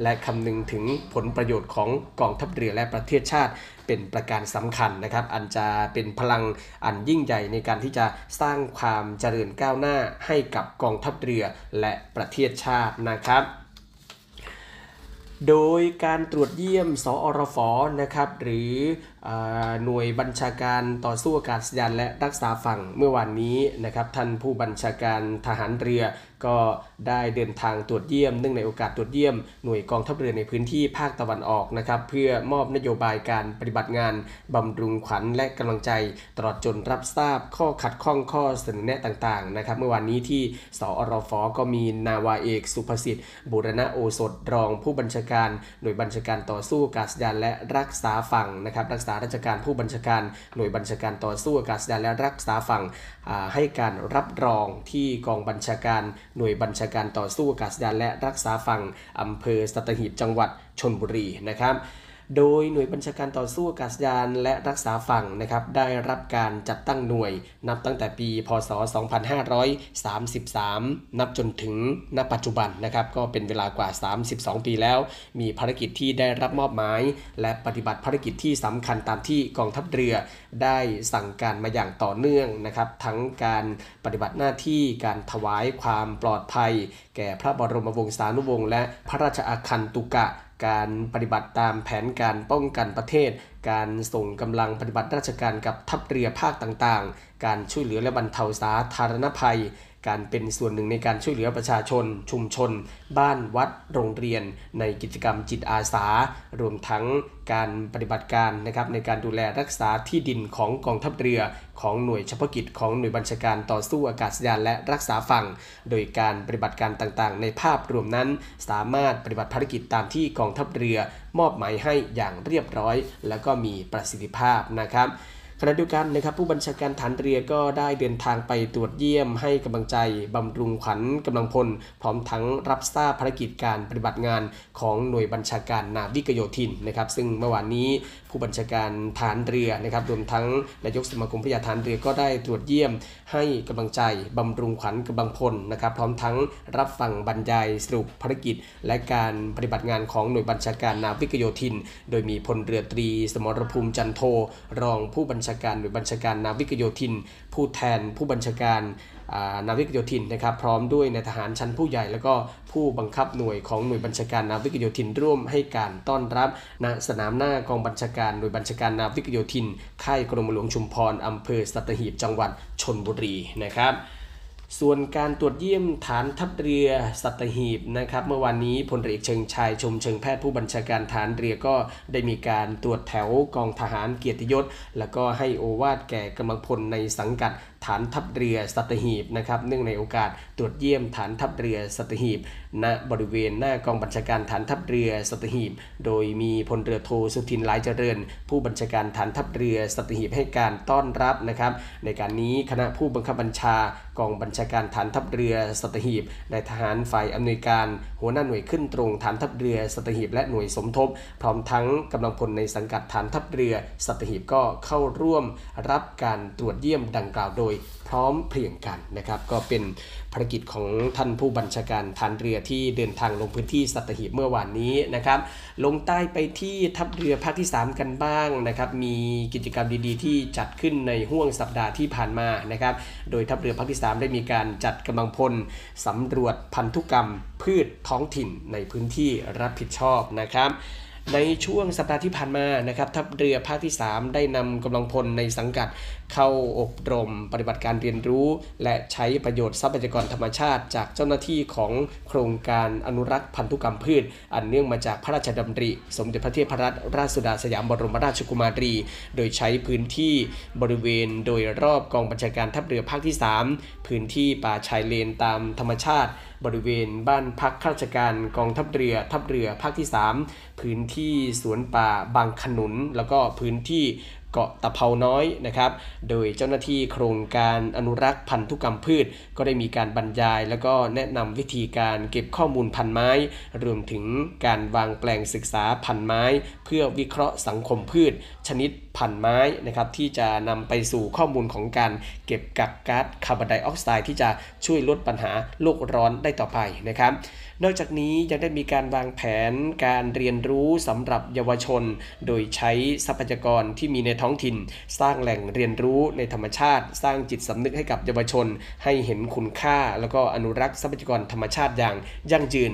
และคำนึงถึงผลประโยชน์ของกองทัพเรือและประเทศชาติเป็นประการสำคัญนะครับ อันจะเป็นพลังอันยิ่งใหญ่ในการที่จะสร้างความเจริญก้าวหน้าให้กับกองทัพเรือและประเทศชาตินะครับโดยการตรวจเยี่ยม สอรฟนะครับ หรือ หน่วยบัญชาการต่อสู้อากาศยานและรักษาฝั่งเมื่อวานนี้นะครับท่านผู้บัญชาการทหารเรือ ก็ได้เดินทางตรวจเยี่ยมเนื่องในโอกาสตรวจเยี่ยมหน่วยกองทัพเรือในพื้นที่ภาคตะวันออกนะครับเพื่อมอบนโยบายการปฏิบัติงานบำรุงขวัญและกำลังใจ ตลอดจนรับทราบข้อขัดข้องข้อเสนอแนะต่างๆนะครับเมื่อวานนี้ที่สอรฟก็มีนาวาเอกสุภสิทธิ์บุรณะโอสถรองผู้บัญชาการ หน่วยบัญชาการต่อสู้อากาศยานและรักษาฝั่งนะครับรักษาราชการผู้บัญชาการหน่วยบัญชาการต่อสู้อากาศยานและรักษาฝั่งให้การรับรองที่กองบัญชาการหน่วยบัญชาการต่อสู้อากาศยานและรักษาฝั่งอำเภอสัตหีบจังหวัดชนบุรีนะครับ โดยหน่วยบัญชาการต่อสู้อากาศยานและรักษาฝั่งนะครับได้รับการจัดตั้งหน่วย นับตั้งแต่ปี พศ 2533 นับจนถึงณปัจจุบันนะครับก็เป็นเวลากว่า 32 ปีแล้ว มีภารกิจที่ได้รับมอบหมาย และปฏิบัติภารกิจที่สำคัญตามที่กองทัพเรือ ได้สั่งการมาอย่างต่อเนื่องนะครับทั้งการปฏิบัติหน้าที่การถวายความปลอดภัย แก่พระบรมวงศานุวงศ์และพระราชอาคันตุกะ การปฏิบัติตามแผนการป้องกันประเทศ การส่งกำลังปฏิบัติราชการกับทัพเรือภาคต่างๆ การช่วยเหลือและบรรเทาสาธารณภัย การเป็นส่วนหนึ่งในการช่วยเหลือประชาชน ชุมชน บ้านวัดโรงเรียน ในกิจกรรมจิตอาสา รวมทั้งการปฏิบัติการนะครับในการดูแลรักษาที่ดินของกองทัพเรือ ของหน่วยเฉพาะกิจของหน่วยบัญชาการต่อสู้อากาศยานและรักษาฝั่ง โดยการปฏิบัติการต่างๆ ในภาพรวมนั้น สามารถปฏิบัติภารกิจตามที่กองทัพเรือ มอบหมายให้อย่างเรียบร้อย และก็มีประสิทธิภาพนะครับ ขณะเดียวกันนะครับผู้บัญชาการฐานเรือก็ได้เดินทางไปตรวจเยี่ยมให้กำลังใจบำรุงขวัญกำลังพล พร้อมทั้งรับทราบภารกิจการปฏิบัติงานของหน่วยบัญชาการนาวิกโยธินนะครับซึ่งเมื่อวานนี้ ผู้บัญชาการฐานเรือนะครับรวมทั้งนายกสมาคมพยาฐานเรือก็ได้ตรวจเยี่ยมให้กำลังใจบำรุงขวัญกำลังพลนะครับพร้อมทั้งรับฟังบรรยายสรุปภารกิจ และการปฏิบัติงานของหน่วยบัญชาการนาวิกโยธิน โดยมีพลเรือตรี สมรภูมิจันโท รองผู้บัญชาการหน่วยบัญชาการนาวิกโยธิน ผู้แทนผู้บัญชาการ นาวิกโยธินนะครับพร้อมด้วยในทหารชั้นผู้ใหญ่ แล้วก็ผู้บังคับหน่วยของหน่วยบัญชาการนาวิกโยธินร่วมให้การต้อนรับณสนามหน้ากองบัญชาการหน่วยบัญชาการนาวิกโยธิน ค่ายกรมหลวงชุมพรอำเภอสัตหีบจังหวัดชนบุรีนะครับ ส่วนการตรวจเยี่ยมฐานทัพเรือสัตหีบนะครับเมื่อวานนี้พลเรือเอกเชิงชายชมเชิงแพทย์ผู้บัญชาการฐานเรือก็ได้มีการตรวจแถวกองทหารเกียรติยศ แล้วก็ให้โอวาดแก่กำลังพลในสังกัดฐานทัพเรือสัตหีบนะครับเนื่องในโอกาสตรวจเยี่ยมฐานทัพเรือสัตหีบ ณบริเวณหน้ากองบัญชาการฐานทัพเรือสัตหีบ โดยมีพลเรือโทสุทินลายเจริญ ผู้บัญชาการฐานทัพเรือสัตหีบให้การต้อนรับนะครับในการนี้คณะผู้บังคับบัญชากองบัญชาการฐานทัพเรือสัตหีบนายทหารฝ่ายอำนวยการ หัวหน้าหน่วยขึ้นตรงฐานทัพเรือสัตหีบและหน่วยสมทบ พร้อมทั้งกำลังพลในสังกัดฐานทัพเรือสัตหีบก็เข้าร่วมรับการตรวจเยี่ยมดังกล่าวโดยพร้อมเพรียงกันนะครับก็เป็นภารกิจของท่านผู้บัญชาการฐานเรือที่เดินทางลงพื้นที่สัตหีบเมื่อวานนี้นะครับ ลงใต้ไปที่ทัพเรือภาคที่ 3 กันบ้างนะครับ มีกิจกรรมดีๆ ที่จัดขึ้นในห่วงสัปดาห์ที่ผ่านมานะครับ โดยทัพเรือภาคที่ 3 ได้มีการจัดกำลังพลสำรวจพันธุกรรม พืชท้องถิ่นในพื้นที่รับผิดชอบนะครับในช่วงสัปดาห์ที่ผ่านมานะครับทัพเรือภาคที่ 3 ได้นำกำลังพลในสังกัด เข้าอบรมปฏิบัติการเรียนรู้ และใช้ประโยชน์ทรัพยากรธรรมชาติ จากเจ้าหน้าที่ของโครงการอนุรักษ์พันธุกรรมพืช อันเนื่องมาจากพระราชดำริ สมเด็จพระเทพรัตนราชสุดาสยามบรมราชกุมารี โดยใช้พื้นที่บริเวณโดยรอบกองบัญชาการทัพเรือภาคที่ 3 พื้นที่ป่าชายเลนตามธรรมชาติ บริเวณบ้านพักข้าราชการกองทัพเรือทัพเรือภาคที่ 3 พื้นที่สวนป่าบางขนุน แล้วก็พื้นที่ เกาะตะเภาน้อยนะครับ โดยเจ้าหน้าที่โครงการอนุรักษ์พันธุกรรมพืช ก็ได้มีการบรรยาย แล้วก็แนะนำวิธีการเก็บข้อมูลพันไม้ รวมถึงการวางแปลงศึกษาพันไม้ เพื่อวิเคราะห์สังคมพืช ชนิดพันไม้นะครับที่จะนำไปสู่ข้อมูลของการเก็บกักก๊าซคาร์บอนไดออกไซด์ที่จะช่วยลดปัญหาโลกร้อนได้ต่อไปนะครับ นอกจากนี้ยังได้มีการวางแผนการเรียนรู้สำหรับเยาวชน โดยใช้ทรัพยากรที่มีในท้องถิ่น สร้างแหล่งเรียนรู้ในธรรมชาติ สร้างจิตสำนึกให้กับเยาวชน ให้เห็นคุณค่า แล้วก็อนุรักษ์ทรัพยากรธรรมชาติอย่างยั่งยืน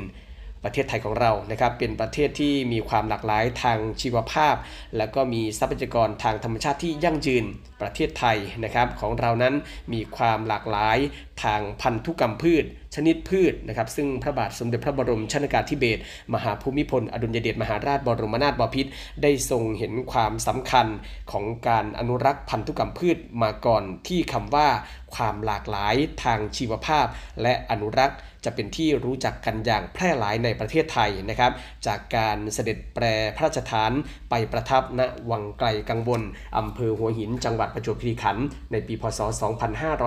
ประเทศไทยของเรานะครับเป็นประเทศที่มีความหลากหลายทางชีวภาพ และก็มีทรัพยากรทางธรรมชาติที่ยั่งยืน ประเทศไทยนะครับของเรานั้นมีความหลากหลาย ทางพันธุกรรมพืช ชนิดพืชนะครับซึ่งพระบาทสมเด็จพระบรมชนากาธิเบศรมหาภูมิพล อดุลยเดชมหาราชบรมนาถบพิตรได้ทรงเห็นความสำคัญของการอนุรักษ์พันธุกรรมพืชมาก่อนที่คำว่าความหลากหลายทางชีวภาพ และอนุรักษ์จะเป็นที่รู้จักกันอย่างแพร่หลายในประเทศไทยนะครับ จากการเสด็จแปรพระราชทานไปประทับณวังไกลกังวลอำเภอหัวหินจังหวัดประจวบคีรีขันธ์ในปีพศ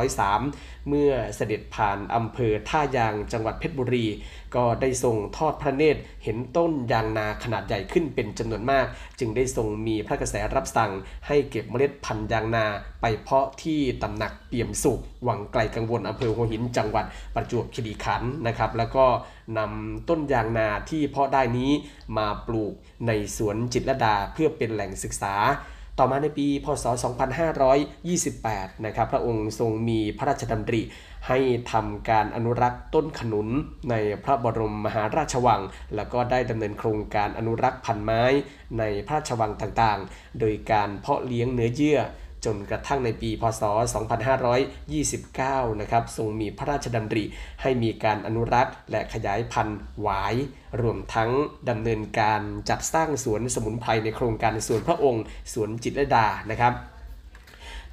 2503 เมื่อเสด็จผ่านอำเภอท่ายางจังหวัดเพชรบุรี ก็ได้ทรงทอดพระเนตรเห็นต้นยางนาขนาดใหญ่ขึ้นเป็นจำนวนมาก จึงได้ทรงมีพระกระแสรับสั่ง ให้เก็บเมล็ดพันธุ์ยางนาไปเพาะที่ตำหนักเปี่ยมสุข วังไกลกังวลอำเภอหัวหินจังหวัดประจวบคีรีขันธ์นะครับแล้วก็นำต้นยางนาที่เพาะได้นี้มาปลูกในสวนจิตรดาเพื่อเป็นแหล่งศึกษาต่อมาในปี พศ 2528 นะครับ พระองค์ทรงมีพระราชดำริ ให้ทำการอนุรักษ์ต้นขนุนในพระบรมมหาราชวัง แล้วก็ได้ดำเนินโครงการอนุรักษ์พันไม้ในพระราชวังต่างๆ โดยการเพาะเลี้ยงเนื้อเยื่อจนกระทั่งในปีพศ 2529 นะครับ ทรงมีพระราชดำริให้มีการอนุรักษ์และขยายพันธุ์หวาย รวมทั้งดำเนินการจัดสร้างสวนสมุนไพรในโครงการสวนพระองค์ สวนจิตรดา นะครับ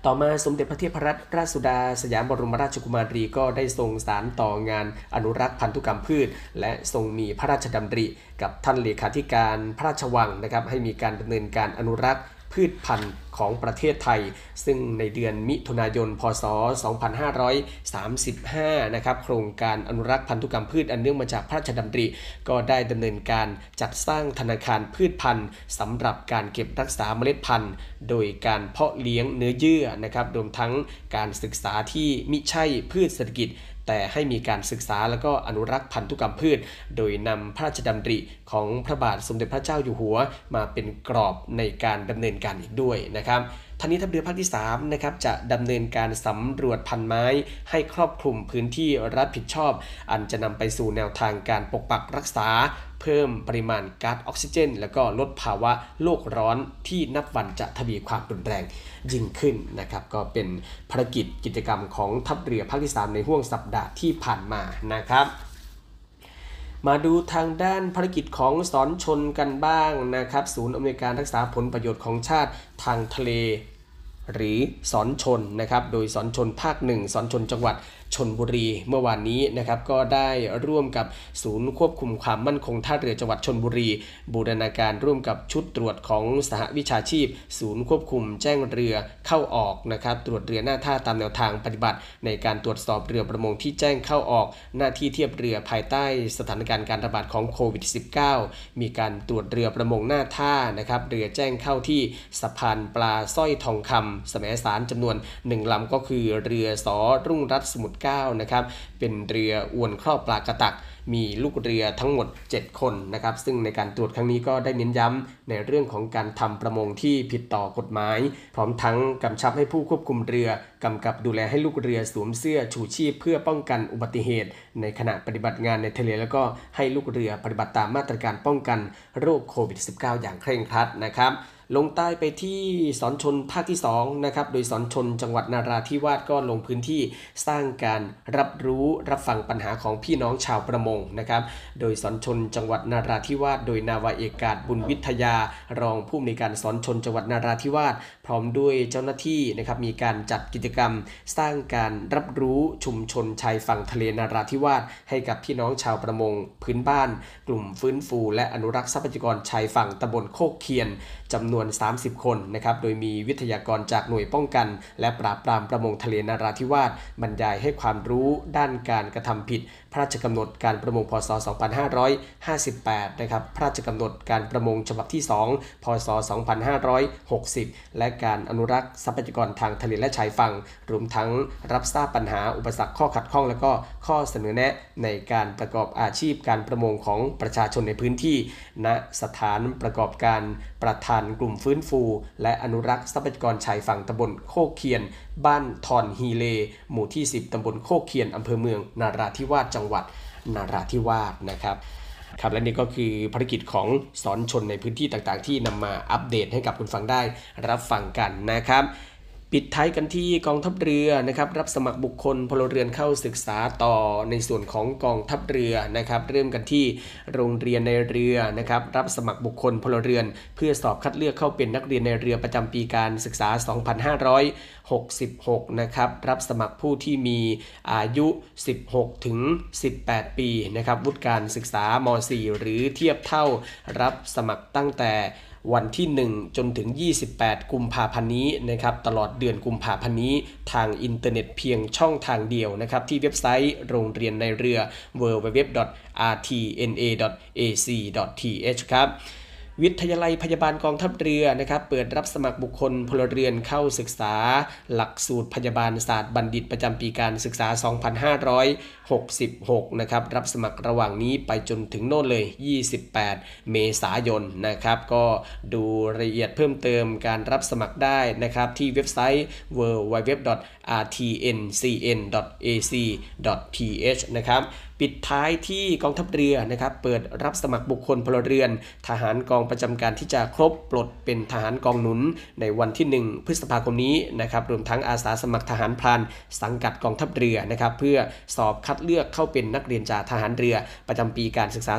ต่อมาสมเด็จพระเทพรัตนราชสุดา สยามบรมราชกุมารีก็ได้ทรงสารต่องานอนุรักษ์พันธุกรรมพืช และทรงมีพระราชดำริ กับท่านเลขาธิการพระราชวังนะครับให้มีการดำเนินการอนุรักษ์ พืชพันธุ์ของประเทศไทย ซึ่งในเดือนมิถุนายน พศ 2535 นะครับโครงการอนุรักษ์พันธุกรรมพืชอันเนื่องมาจากพระราชดำริ ก็ได้ดำเนินการจัดสร้างธนาคารพืชพันธุ์สำหรับการเก็บรักษาเมล็ดพันธุ์ โดยการเพาะเลี้ยงเนื้อเยื่อนะครับรวมทั้งการศึกษาที่มิใช่พืชเศรษฐกิจ แต่ให้มีการศึกษาแล้วก็อนุรักษ์พันธุกรรมพืช โดยนำพระราชดำริของพระบาทสมเด็จพระเจ้าอยู่หัว มาเป็นกรอบในการดำเนินการอีกด้วยนะครับท่านี้ทัพเรือภาคที่3นะครับจะดำเนินการสำรวจพันไม้ ให้ครอบคลุมพื้นที่รับผิดชอบ อันจะนำไปสู่แนวทางการปกปักรักษา เพิ่มปริมาณก๊าซออกซิเจน แล้วก็ลดภาวะโลกร้อนที่นับวันจะทวีความรุนแรง ยิ่งขึ้นนะครับก็เป็นภารกิจกิจกรรมของทัพเรือภาคที่ 3 ในห่วงสัปดาห์ที่ผ่านมานะครับมาดูทางด้านภารกิจของสอนชนกันบ้างนะครับ ศูนย์อำนวยการรักษาผลประโยชน์ของชาติทางทะเล หรือสอนชนนะครับ โดยสอนชนภาคหนึ่งสอนชนจังหวัด ชนบุรีเมื่อวานนี้นะครับก็ได้ร่วมกับศูนย์ควบคุมความมั่นคงท่าเรือจังหวัดชนบุรี บูรณาการร่วมกับชุดตรวจของสหวิชาชีพ ศูนย์ควบคุมแจ้งเรือเข้าออกนะครับตรวจเรือหน้าท่าตามแนวทางปฏิบัติ ในการตรวจสอบเรือประมงที่แจ้งเข้าออก หน้าที่เทียบเรือภายใต้สถานการณ์การระบาดของโควิด -19 มีการตรวจเรือประมงหน้าท่านะครับเรือแจ้งเข้าที่สะพานปลาสร้อยทองคำสมัยสารจำนวน 1ลำก็คือเรือสอรุ่งรัตสมุทรเก้านะครับเป็นเรืออวนครอบปลากระตัก มีลูกเรือทั้งหมด 7 คนนะครับซึ่งในการตรวจครั้งนี้ก็ได้เน้นย้ำในเรื่องของการทำประมงที่ผิดต่อกฎหมาย พร้อมทั้งกำชับให้ผู้ควบคุมเรือกำกับดูแลให้ลูกเรือสวมเสื้อชูชีพ เพื่อป้องกันอุบัติเหตุ ในขณะปฏิบัติงานในทะเลแล้วก็ให้ลูกเรือปฏิบัติตามมาตรการป้องกันโรคโควิด -19 อย่างเคร่งครัดนะครับ ลงใต้ไปที่สอนชนภาคที่2นะครับ โดยสอนชนจังหวัดนาราธิวาสก็ลงพื้นที่สร้างการรับรู้รับฟังปัญหาของพี่น้องชาวประมงนะครับ โดยสอนชนจังหวัดนาราธิวาสโดยนาวาเอกาศบุญวิทยา รองผู้อำนวยการสอนชนจังหวัดนาราธิวาสพร้อมด้วยเจ้าหน้าที่นะครับมีการจัดกิจกรรม สร้างการรับรู้ชุมชนชายฝั่งทะเลนาราธิวาสให้กับพี่น้องชาวประมงพื้นบ้าน กลุ่มฟื้นฟู และอนุรักษ์ทรัพยากรชายฝั่งตำบลโคกเคียน จำนวน 30 คนนะครับ โดยมีวิทยากรจากหน่วยป้องกัน และปราบปรามประมงทะเลนาราธิวาสบรรยายให้ความรู้ด้านการกระทำผิดพระราชกำหนดการประมงพศ 2558 นะครับ พระราชกำหนดการประมงฉบับที่ 2 พศ 2560 และการอนุรักษ์ทรัพยากรทางทะเลและชายฝั่ง รวมทั้งรับทราบปัญหาอุปสรรคข้อขัดข้อง และก็ข้อเสนอแนะในการประกอบอาชีพการประมงของประชาชนในพื้นที่ณสถานประกอบการประธานกลุ่มฟื้นฟู และอนุรักษ์ทรัพยากรชายฝั่งตำบลโคกเคียน บ้านทอนฮีเล หมู่ที่ 10 ตำบลโคกเคียนอำเภอเมืองนาราธิวาสจังหวัดนาราธิวาสนะครับครับและนี่ก็คือภารกิจของสอนชนในพื้นที่ต่างๆ ที่นำมาอัปเดตให้กับคุณฟังได้รับฟังกันนะครับ ปิดท้ายกันที่กองทัพเรือนะครับรับสมัครบุคคลพลเรือนเข้าศึกษาต่อในส่วนของกองทัพเรือนะครับเริ่มกันที่โรงเรียนในเรือนะครับรับสมัครบุคคลพลเรือน เพื่อสอบคัดเลือกเข้าเป็นนักเรียนในเรือประจำปีการศึกษา 2566 นะครับรับสมัครผู้ที่มีอายุ 16 ถึง 18 ปีนะครับวุฒิการศึกษาม 4 หรือเทียบเท่ารับสมัครตั้งแต่ วันที่ 1 จนถึง 28 กุมภาพันธ์นี้นะครับตลอดเดือนกุมภาพันธ์นี้ ทางอินเทอร์เน็ตเพียงช่องทางเดียวนะครับที่เว็บไซต์โรงเรียนนายเรือ www.rtna.ac.th ครับ วิทยาลัยพยาบาลกองทัพเรือนะครับเปิดรับสมัครบุคคลพลเรือนเข้าศึกษา หลักสูตรพยาบาลศาสตร์บัณฑิตประจำปีการศึกษา 2566 นะครับรับสมัครระหว่างนี้ไปจนถึงโน่นเลย 28 เมษายนนะครับก็ดูรายละเอียดเพิ่มเติมการรับสมัครได้นะครับที่เว็บไซต์ www.rtncn.ac.th นะครับ ปิดท้ายที่กองทัพเรือนะครับเปิดรับสมัครบุคคลพลเรือน ทหารกองประจำการที่จะครบปลดเป็นทหารกองหนุน ในวันที่ 1 พฤษภาคมนี้นะครับรวมทั้งอาสาสมัครทหารพรานสังกัดกองทัพเรือนะครับเพื่อสอบคัดเลือกเข้าเป็นนักเรียนจ่าทหารเรือประจำปีการศึกษา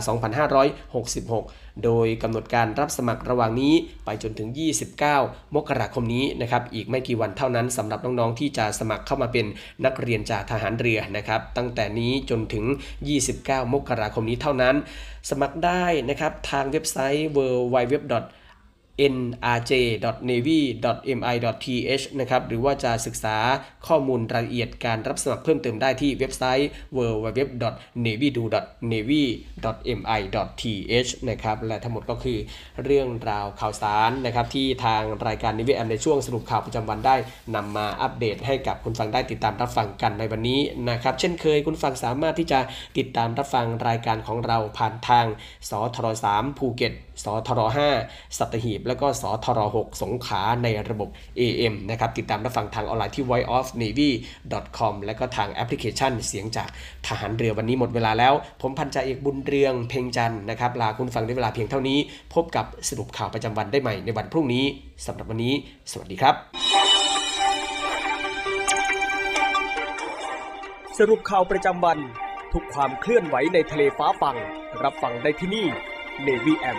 2566 โดยกำหนดการรับสมัครระหว่างนี้ไปจนถึง 29 มกราคมนี้นะครับอีกไม่กี่วันเท่านั้นสำหรับน้องๆที่จะสมัครเข้ามาเป็นนักเรียนจากทหารเรือนะครับตั้งแต่นี้จนถึง 29 มกราคมนี้เท่านั้น สมัครได้นะครับทางเว็บไซต์ www nrj.navy.mi.th นะครับ หรือว่าจะศึกษาข้อมูลรายละเอียดการรับสมัครเพิ่มเติมได้ที่เว็บไซต์ www.navydo.navy.mi.th นะครับ และทั้งหมดก็คือเรื่องราวข่าวสารนะครับ ที่ทางรายการนิวิแอมในช่วงสรุปข่าวประจำวันได้นำมาอัปเดตให้กับคุณฟังได้ติดตามรับฟังกันในวันนี้นะครับ เช่นเคยคุณฟังสามารถที่จะติดตามรับฟังรายการของเราผ่านทางสทร3ภูเก็ต สทร5สัตหีบ แล้วก็สทร6สงขาในระบบ AM นะครับติดตามรับฟังทางออนไลน์ที่ voiceofnavy.com และก็ทางแอปพลิเคชันเสียงจากทหารเรือวันนี้หมดเวลาแล้ว ผมพันจ่าเอกบุญเรืองเพ่งจันนะครับลาคุณผู้ฟังด้วยเวลาเพียงเท่านี้ พบกับสรุปข่าวประจำวันได้ใหม่ในวันพรุ่งนี้สำหรับวันนี้ สวัสดีครับ สรุปข่าวประจำวัน ทุกความเคลื่อนไหวในทะเลฟ้าฟัง รับฟังได้ที่นี่ Navy M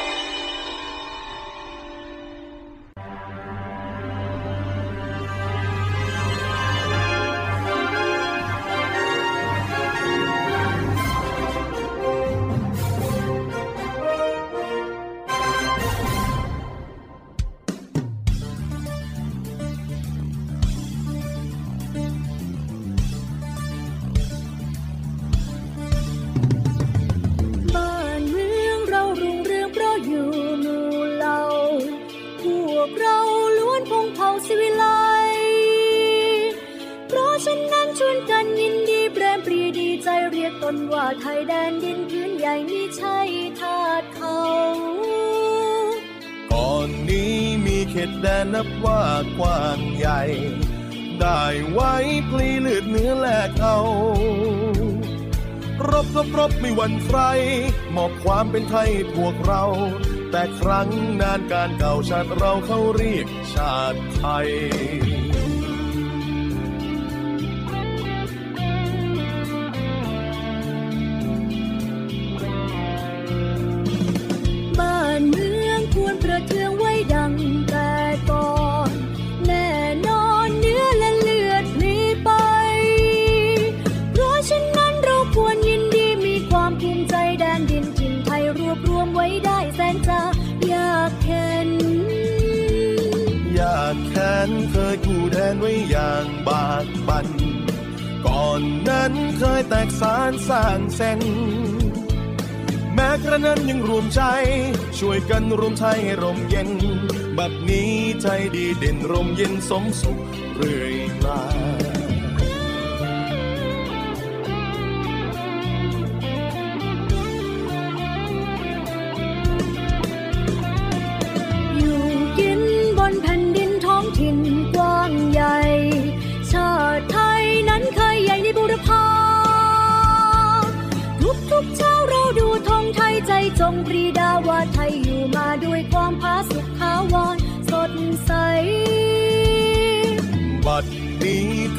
ตแดนนับว่ากว้างใหญ่ ได้ไว้พลีเลือดเนื้อแลกเอา รบรบรบไม่หวันใครมอบความเป็นไทยพวกเรา แต่ครั้งนานการเก่าชาติเราเขาเรียกชาติไทย บากบันก่อนนั้นเคยแตกสารสร้างเส้นแม้กระนั้นยังรวมใจ ช่วยกันรวมไทยให้ร่มเย็น บัดนี้ใจดีเด่นร่มเย็นสมสุขเรื่อยมา